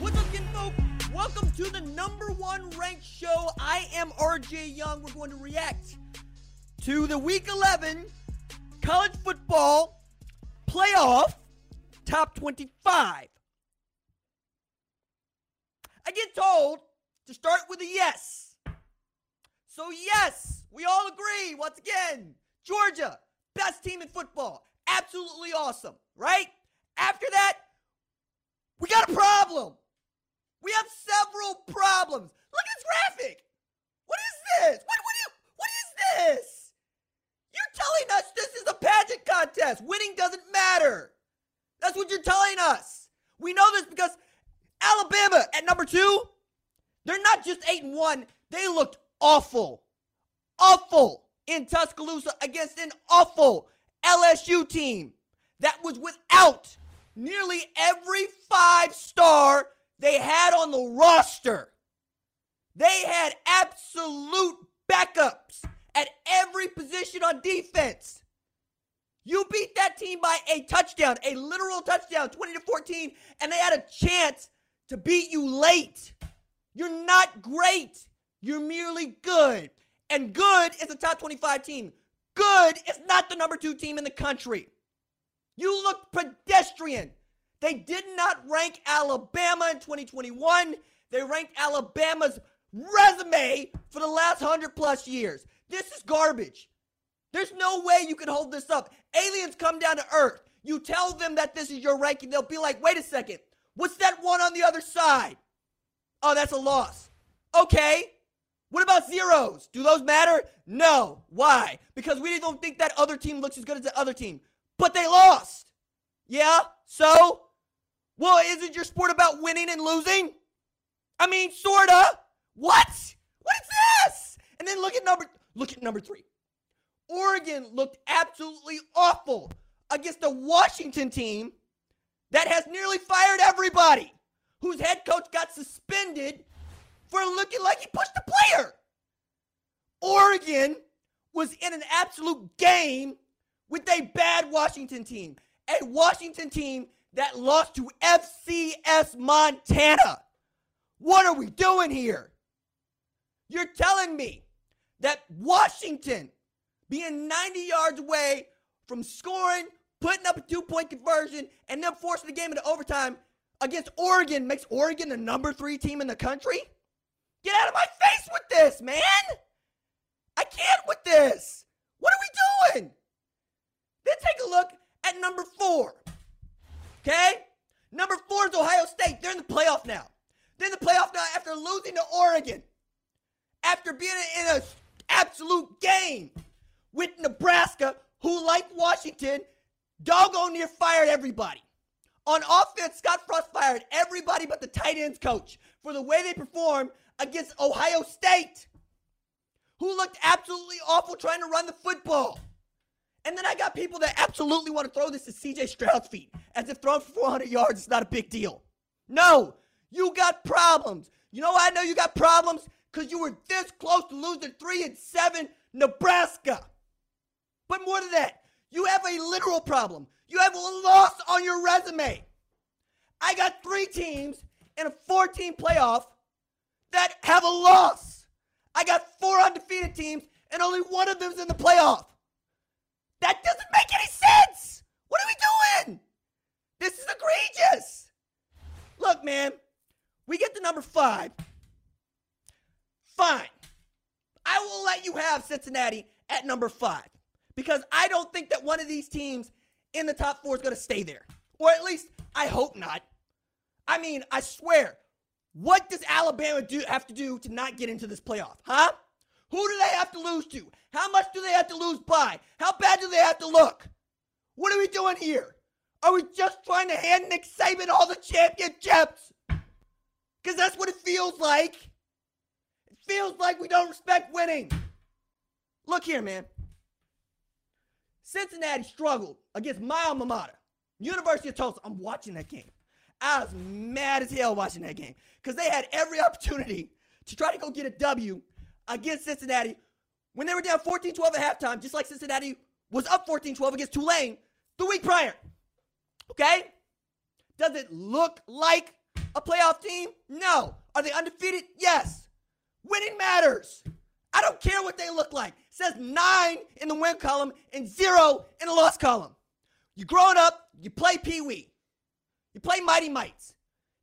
What's up, good? Welcome to the number one ranked show. I am RJ Young. We're going to react to the week 11 college football playoff top 25. I get told to start with a yes. So, yes, we all agree, once again, Georgia, best team in football. Absolutely awesome, right? After that, we got a problem. We have several problems. Look at this graphic. What is this? What, what, you, what is this? You're telling us this is a pageant contest. Winning doesn't matter. That's what you're telling us. We know this because Alabama at number two, they're not just eight and one. They looked awful, awful in Tuscaloosa against an awful LSU team that was without nearly every five star they had on the roster. They had absolute backups at every position on defense. You beat that team by a touchdown, a literal touchdown, 20 to 14, and they had a chance to beat you late. You're not great. You're merely good. And good is a top 25 team. Good is not the number two team in the country. You look pedestrian. They did not rank Alabama in 2021. They ranked Alabama's resume for the last 100 plus years. This is garbage. There's no way you can hold this up. Aliens come down to Earth. You tell them that this is your ranking, they'll be like, wait a second, what's that one on the other side? Oh, that's a loss. Okay. What about zeros? Do those matter? No. Why? Because we don't think that other team looks as good as the other team. But they lost. Yeah? So? Well, isn't your sport about winning and losing? I mean, sorta. What? What is this? And then look at number look at number 3. Oregon looked absolutely awful against a Washington team that has nearly fired everybody, whose head coach got suspended for looking like he pushed a player. Oregon was in an absolute game with a bad Washington team, a Washington team that lost to FCS Montana. What are we doing here? You're telling me that Washington, being 90 yards away from scoring, putting up a two point conversion, and then forcing the game into overtime against Oregon makes Oregon the number three team in the country? Get out of my face with this, man! I can't with this! What are we doing? Then take a look at number four. Okay? Number four is Ohio State. They're in the playoff now. They're in the playoff now after losing to Oregon. After being in an absolute game with Nebraska, who, like Washington, doggone near fired everybody. On offense, Scott Frost fired everybody but the tight ends coach for the way they performed against Ohio State, who looked absolutely awful trying to run the football. And then I got people that absolutely want to throw this to CJ Stroud's feet as if throwing for 400 yards is not a big deal. No, you got problems. You know I know you got problems? Because you were this close to losing 3 and 7 Nebraska. But more than that, you have a literal problem. You have a loss on your resume. I got three teams in a 14 playoff that have a loss. I got four undefeated teams, and only one of them's in the playoff. That doesn't make any sense. What are we doing? This is egregious. Look, man, We get to number five. Fine. I will let you have Cincinnati at number five because I don't think that one of these teams in the top four is going to stay there. Or at least I hope not. I mean, I swear, what does Alabama do have to do to not get into this playoff? Huh? Who do they have to lose to? How much do they have to lose by? How bad do they have to look? What are we doing here? Are we just trying to hand Nick Saban all the championships? Because that's what it feels like. It feels like we don't respect winning. Look here, man. Cincinnati struggled against my alma mater, University of Tulsa. I'm watching that game. I was mad as hell watching that game because they had every opportunity to try to go get a W against Cincinnati when they were down 14 12 at halftime, just like Cincinnati was up 14 12 against Tulane the week prior. Okay? Does it look like a playoff team? No. Are they undefeated? Yes. Winning matters. I don't care what they look like. It says nine in the win column and zero in the loss column. You're growing up, you play Pee Wee, you play Mighty Mites,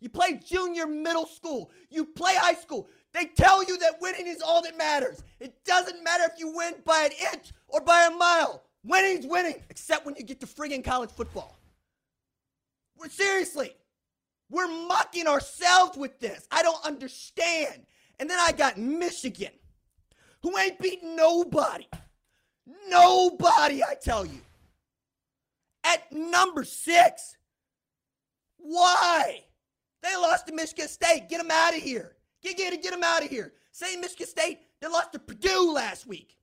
you play junior middle school, you play high school. They tell you that winning is all that matters. It doesn't matter if you win by an inch or by a mile. Winning's winning, except when you get to friggin' college football. We're seriously, we're mocking ourselves with this. I don't understand. And then I got Michigan, who ain't beating nobody. Nobody, I tell you. At number six. Why? They lost to Michigan State. Get them out of here. Get, get, get them out of here. Same Michigan State, they lost to Purdue last week.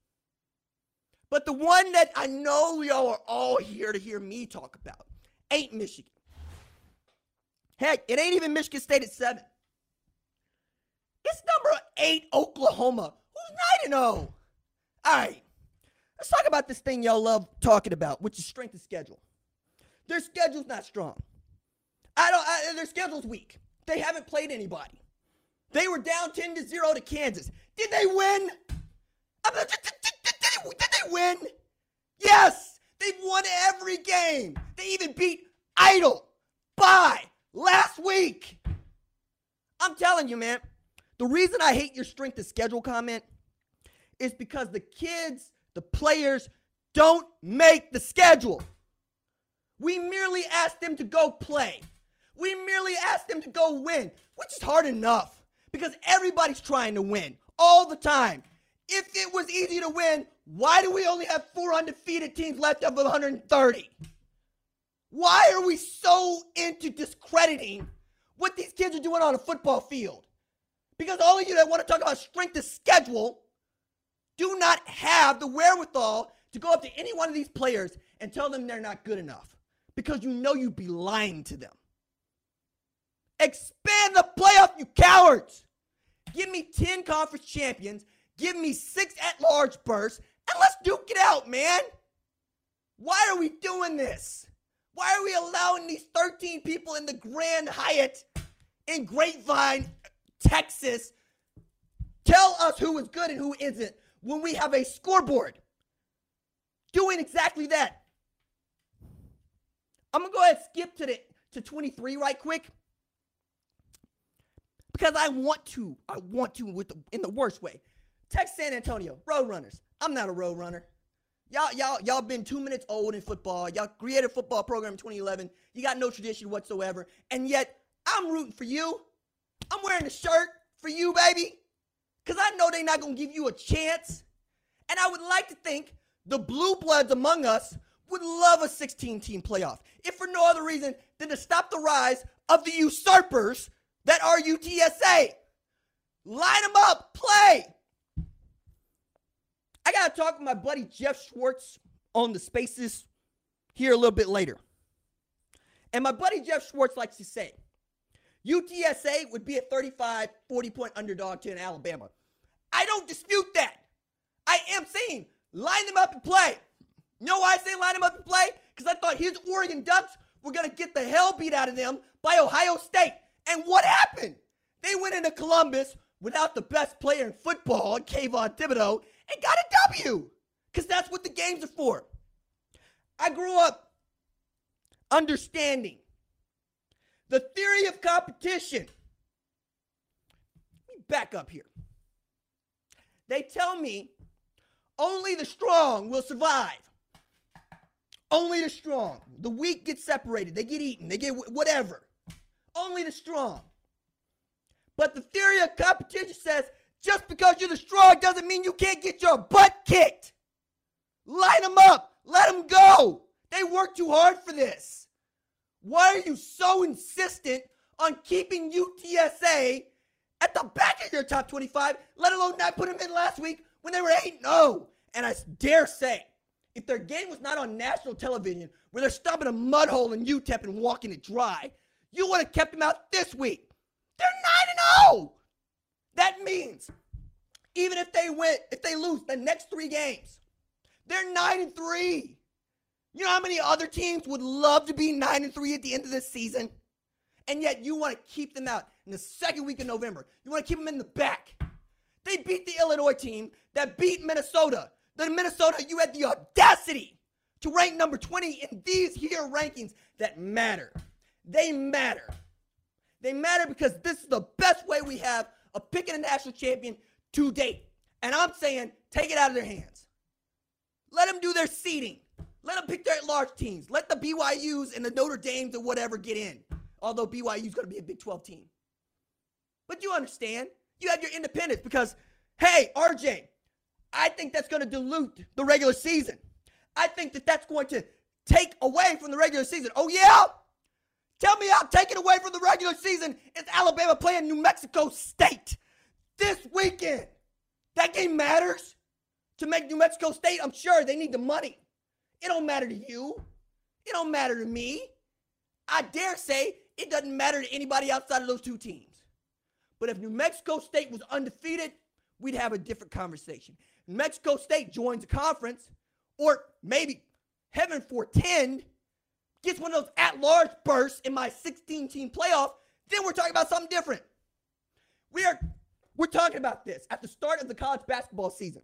But the one that I know y'all are all here to hear me talk about ain't Michigan. Heck, it ain't even Michigan State at seven. It's number eight, Oklahoma, who's 9 0. All right, let's talk about this thing y'all love talking about, which is strength of schedule. Their schedule's not strong. I don't. I, their schedule's weak. They haven't played anybody. They were down 10 to 0 to Kansas. Did they win? Did they win? Yes. They've won every game. They even beat Idle by last week. I'm telling you, man, the reason I hate your strength of schedule comment is because the kids, the players, don't make the schedule. We merely ask them to go play. We merely ask them to go win, which is hard enough because everybody's trying to win all the time. If it was easy to win, why do we only have four undefeated teams left of 130? Why are we so into discrediting what these kids are doing on a football field? Because all of you that want to talk about strength of schedule do not have the wherewithal to go up to any one of these players and tell them they're not good enough because you know you'd be lying to them. Expand the playoff, you cowards. Give me 10 conference champions, give me six at large bursts, and let's duke it out, man. Why are we doing this? Why are we allowing these 13 people in the Grand Hyatt in Grapevine, Texas, tell us who is good and who isn't when we have a scoreboard doing exactly that? I'm gonna go ahead and skip to the to 23 right quick because I want to. I want to with the, in the worst way. Text San Antonio Roadrunners. I'm not a Roadrunner. Y'all, y'all, y'all been two minutes old in football. Y'all created football program in 2011. You got no tradition whatsoever, and yet I'm rooting for you. I'm wearing a shirt for you, baby, because I know they're not gonna give you a chance. And I would like to think the blue bloods among us would love a 16 team playoff, if for no other reason than to stop the rise of the usurpers that are UTSA. Line them up, play. I got to talk with my buddy Jeff Schwartz on the spaces here a little bit later. And my buddy Jeff Schwartz likes to say UTSA would be a 35, 40 point underdog to an Alabama. I don't dispute that. I am saying line them up and play. You know why I say line them up and play? Because I thought his Oregon Ducks were going to get the hell beat out of them by Ohio State. And what happened? They went into Columbus without the best player in football, Kayvon Thibodeaux, and got a W. Because that's what the games are for. I grew up understanding the theory of competition Let me back up here. They tell me only the strong will survive. Only the strong. The weak get separated. They get eaten. They get whatever. Only the strong. But the theory of competition says just because you're the strong doesn't mean you can't get your butt kicked. Line them up. Let them go. They work too hard for this. Why are you so insistent on keeping UTSA at the back of your top 25, let alone not put them in last week when they were 8 0? And I dare say, if their game was not on national television where they're stopping a mud hole in UTEP and walking it dry, you would have kept them out this week. They're 9 0. That means even if they win, if they lose the next three games, they're 9 and 3. You know how many other teams would love to be 9 and 3 at the end of this season? And yet you want to keep them out in the second week of November. You want to keep them in the back. They beat the Illinois team that beat Minnesota. The Minnesota, you had the audacity to rank number 20 in these here rankings that matter. They matter. They matter because this is the best way we have of picking a national champion to date. And I'm saying take it out of their hands. Let them do their seeding. Let them pick their large teams. Let the BYUs and the Notre Dames or whatever get in. Although BYU's going to be a Big 12 team. But you understand. You have your independence because, hey, RJ, I think that's going to dilute the regular season. I think that that's going to take away from the regular season. Oh, yeah? Tell me I'm taking away from the regular season is Alabama playing New Mexico State this weekend. That game matters to make New Mexico State. I'm sure they need the money. It don't matter to you. It don't matter to me. I dare say it doesn't matter to anybody outside of those two teams. But if New Mexico State was undefeated, we'd have a different conversation. New Mexico State joins the conference, or maybe heaven foretend gets one of those at-large bursts in my 16-team playoff, then we're talking about something different. We are we're talking about this at the start of the college basketball season.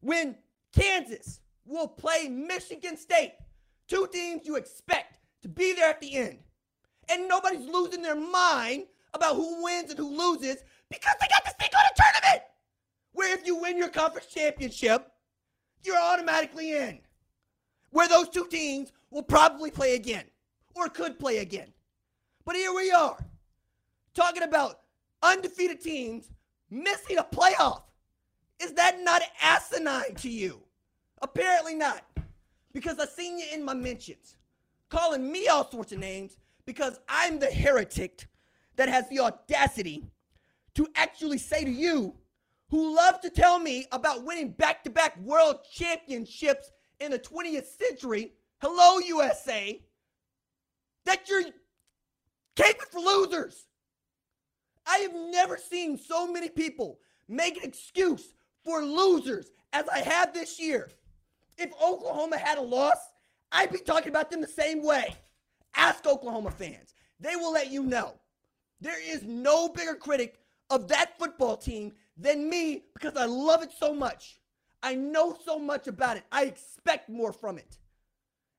When Kansas will play Michigan State. Two teams you expect to be there at the end. And nobody's losing their mind about who wins and who loses because they got to sneak on a tournament. Where if you win your conference championship, you're automatically in. Where those two teams will probably play again or could play again. But here we are talking about undefeated teams missing a playoff. Is that not asinine to you? Apparently not. Because I seen you in my mentions calling me all sorts of names because I'm the heretic that has the audacity to actually say to you, who love to tell me about winning back to back world championships in the 20th century, hello, USA, that you're caping for losers. I have never seen so many people make an excuse for losers as I have this year. If Oklahoma had a loss, I'd be talking about them the same way. Ask Oklahoma fans. They will let you know. There is no bigger critic of that football team than me because I love it so much. I know so much about it. I expect more from it.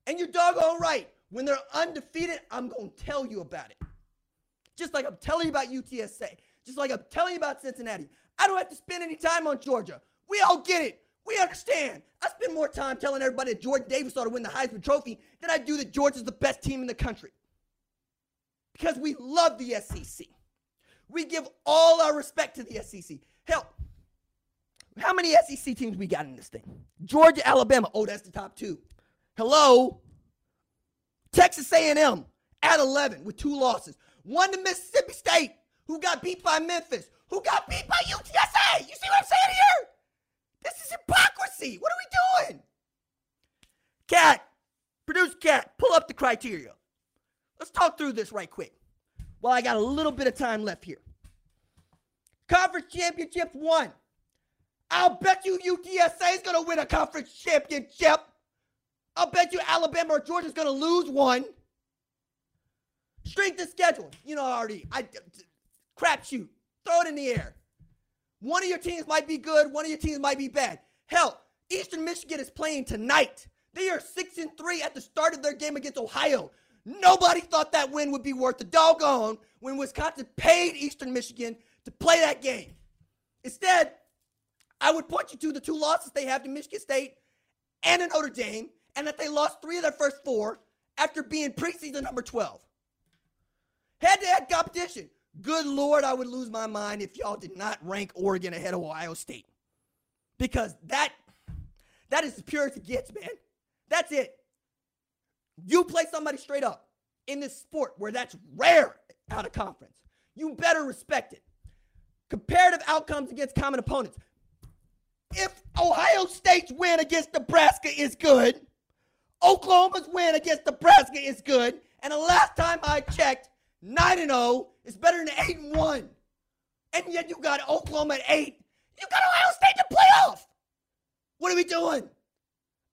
And you're doggone right. When they're undefeated, I'm going to tell you about it. Just like I'm telling you about UTSA. Just like I'm telling you about Cincinnati. I don't have to spend any time on Georgia. We all get it. We understand. I spend more time telling everybody that Jordan Davis ought to win the Heisman Trophy than I do that Georgia's the best team in the country. Because we love the SEC. We give all our respect to the SEC. Hell, how many SEC teams we got in this thing? Georgia, Alabama. Oh, that's the top two. Hello. Texas A&M at 11 with two losses. One to Mississippi State, who got beat by Memphis, who got beat by UTSA. You see what I'm saying here? This is hypocrisy. What are we doing? Cat, produce cat, pull up the criteria. Let's talk through this right quick. Well, I got a little bit of time left here. Conference championships one. I'll bet you UTSA is going to win a conference championship. I'll bet you Alabama or Georgia is going to lose one. Strength of schedule. You know already. I crapshoot. Throw it in the air. One of your teams might be good, one of your teams might be bad. Hell, Eastern Michigan is playing tonight. They are 6 and 3 at the start of their game against Ohio. Nobody thought that win would be worth the doggone when Wisconsin paid Eastern Michigan to play that game. Instead, I would point you to the two losses they have to Michigan State and to Notre Dame, and that they lost three of their first four after being preseason number 12. Head to head competition. Good Lord, I would lose my mind if y'all did not rank Oregon ahead of Ohio State. Because that that is as pure as it gets, man. That's it. You play somebody straight up in this sport where that's rare out of conference. You better respect it. Comparative outcomes against common opponents. If Ohio State's win against Nebraska is good, Oklahoma's win against Nebraska is good, and the last time I checked, 9 and 0 is better than 8 and 1. And yet you got Oklahoma at 8. You got Ohio State to playoff. What are we doing?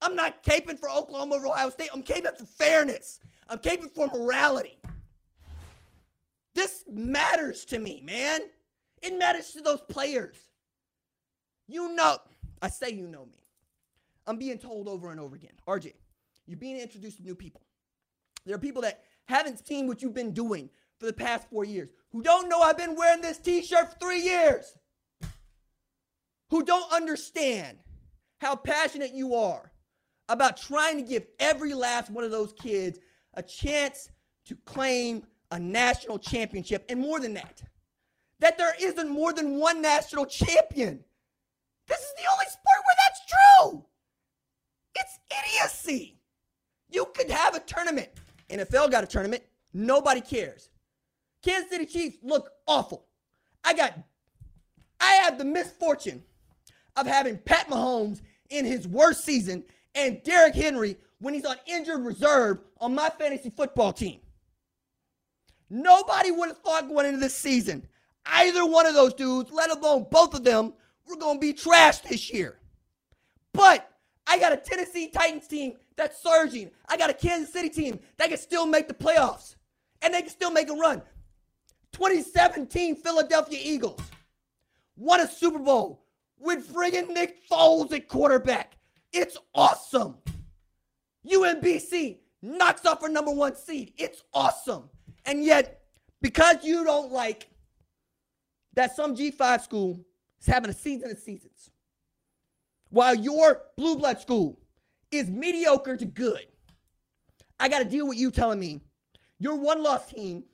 I'm not caping for Oklahoma over Ohio State. I'm caping for fairness. I'm caping for morality. This matters to me, man. It matters to those players. You know, I say you know me. I'm being told over and over again, RJ, you're being introduced to new people. There are people that haven't seen what you've been doing for the past four years, who don't know I've been wearing this t shirt for three years, who don't understand how passionate you are about trying to give every last one of those kids a chance to claim a national championship. And more than that, that there isn't more than one national champion. This is the only sport where that's true. It's idiocy. You could have a tournament. NFL got a tournament. Nobody cares. Kansas City Chiefs look awful. I got, I have the misfortune of having Pat Mahomes in his worst season and Derrick Henry when he's on injured reserve on my fantasy football team. Nobody would have thought going into this season, either one of those dudes, let alone both of them, were going to be trashed this year. But I got a Tennessee Titans team that's surging. I got a Kansas City team that can still make the playoffs and they can still make a run. 2017 Philadelphia Eagles won a Super Bowl with friggin' Nick Foles at quarterback. It's awesome. UMBC knocks off our number one seed. It's awesome. And yet, because you don't like that some G5 school is having a season of seasons, while your blue blood school is mediocre to good, I got to deal with you telling me your one loss team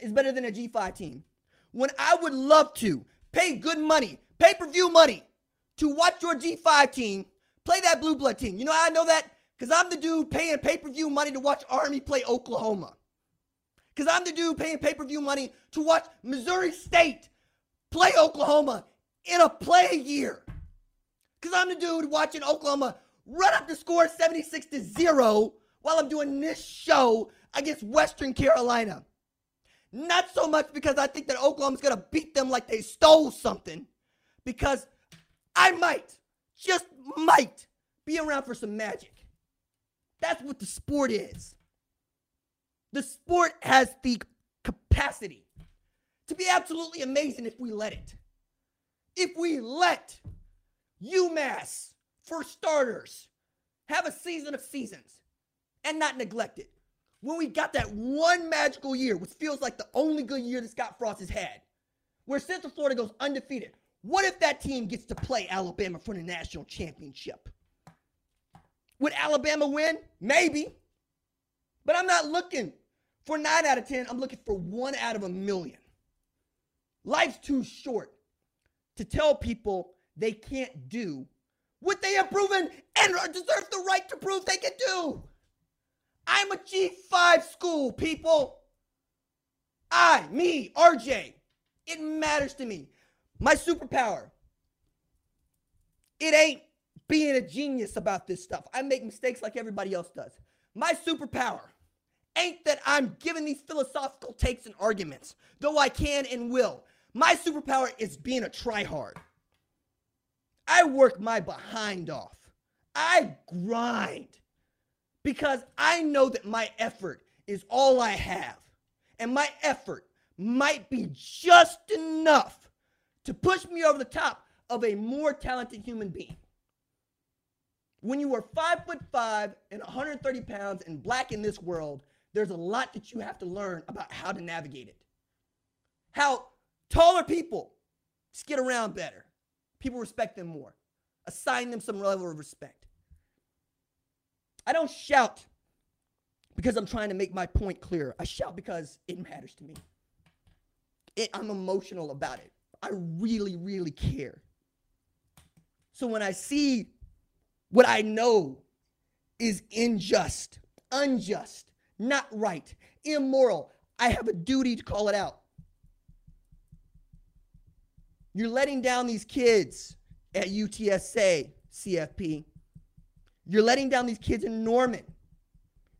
is better than a G5 team. When I would love to pay good money, pay per view money, to watch your G5 team play that blue blood team. You know I know that? Because I'm the dude paying pay per view money to watch Army play Oklahoma. Because I'm the dude paying pay per view money to watch Missouri State play Oklahoma in a play year. Because I'm the dude watching Oklahoma run up the score 76 to 0 while I'm doing this show against Western Carolina. Not so much because I think that Oklahoma's going to beat them like they stole something, because I might, just might, be around for some magic. That's what the sport is. The sport has the capacity to be absolutely amazing if we let it. If we let UMass, for starters, have a season of seasons and not neglect it. When we got that one magical year, which feels like the only good year that Scott Frost has had, where Central Florida goes undefeated. What if that team gets to play Alabama for the national championship? Would Alabama win? Maybe. But I'm not looking for nine out of 10. I'm looking for one out of a million. Life's too short to tell people they can't do what they have proven and deserve the right to prove they can do. I'm a G5 school, people. I, me, RJ, it matters to me. My superpower, it ain't being a genius about this stuff. I make mistakes like everybody else does. My superpower ain't that I'm giving these philosophical takes and arguments, though I can and will. My superpower is being a tryhard. I work my behind off. I grind because I know that my effort is all I have. And my effort might be just enough to push me over the top of a more talented human being. When you are five foot five and 130 pounds and black in this world, there's a lot that you have to learn about how to navigate it. How taller people get around better. People respect them more. Assign them some level of respect. I don't shout because I'm trying to make my point clear. I shout because it matters to me. It, I'm emotional about it. I really, really care. So when I see what I know is unjust, unjust, not right, immoral, I have a duty to call it out. You're letting down these kids at UTSA, CFP. You're letting down these kids in Norman.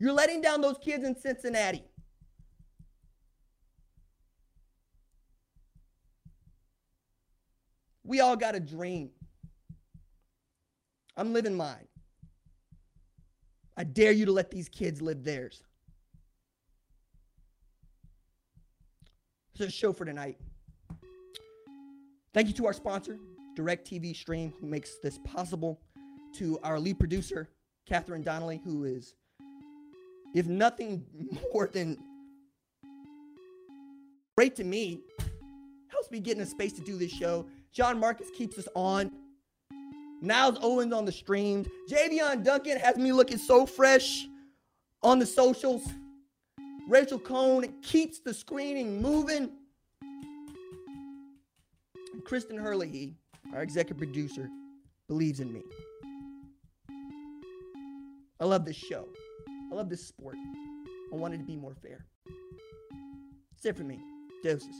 You're letting down those kids in Cincinnati. We all got a dream. I'm living mine. I dare you to let these kids live theirs. Is a show for tonight. Thank you to our sponsor, DirecTV Stream, who makes this possible. To our lead producer, Catherine Donnelly, who is, if nothing more than great to me, helps me get in a space to do this show. John Marcus keeps us on. Niles Owens on the streams. Javion Duncan has me looking so fresh on the socials. Rachel Cohn keeps the screening moving. Kristen Hurley, our executive producer, believes in me. I love this show. I love this sport. I wanted to be more fair. That's it for me. Doses.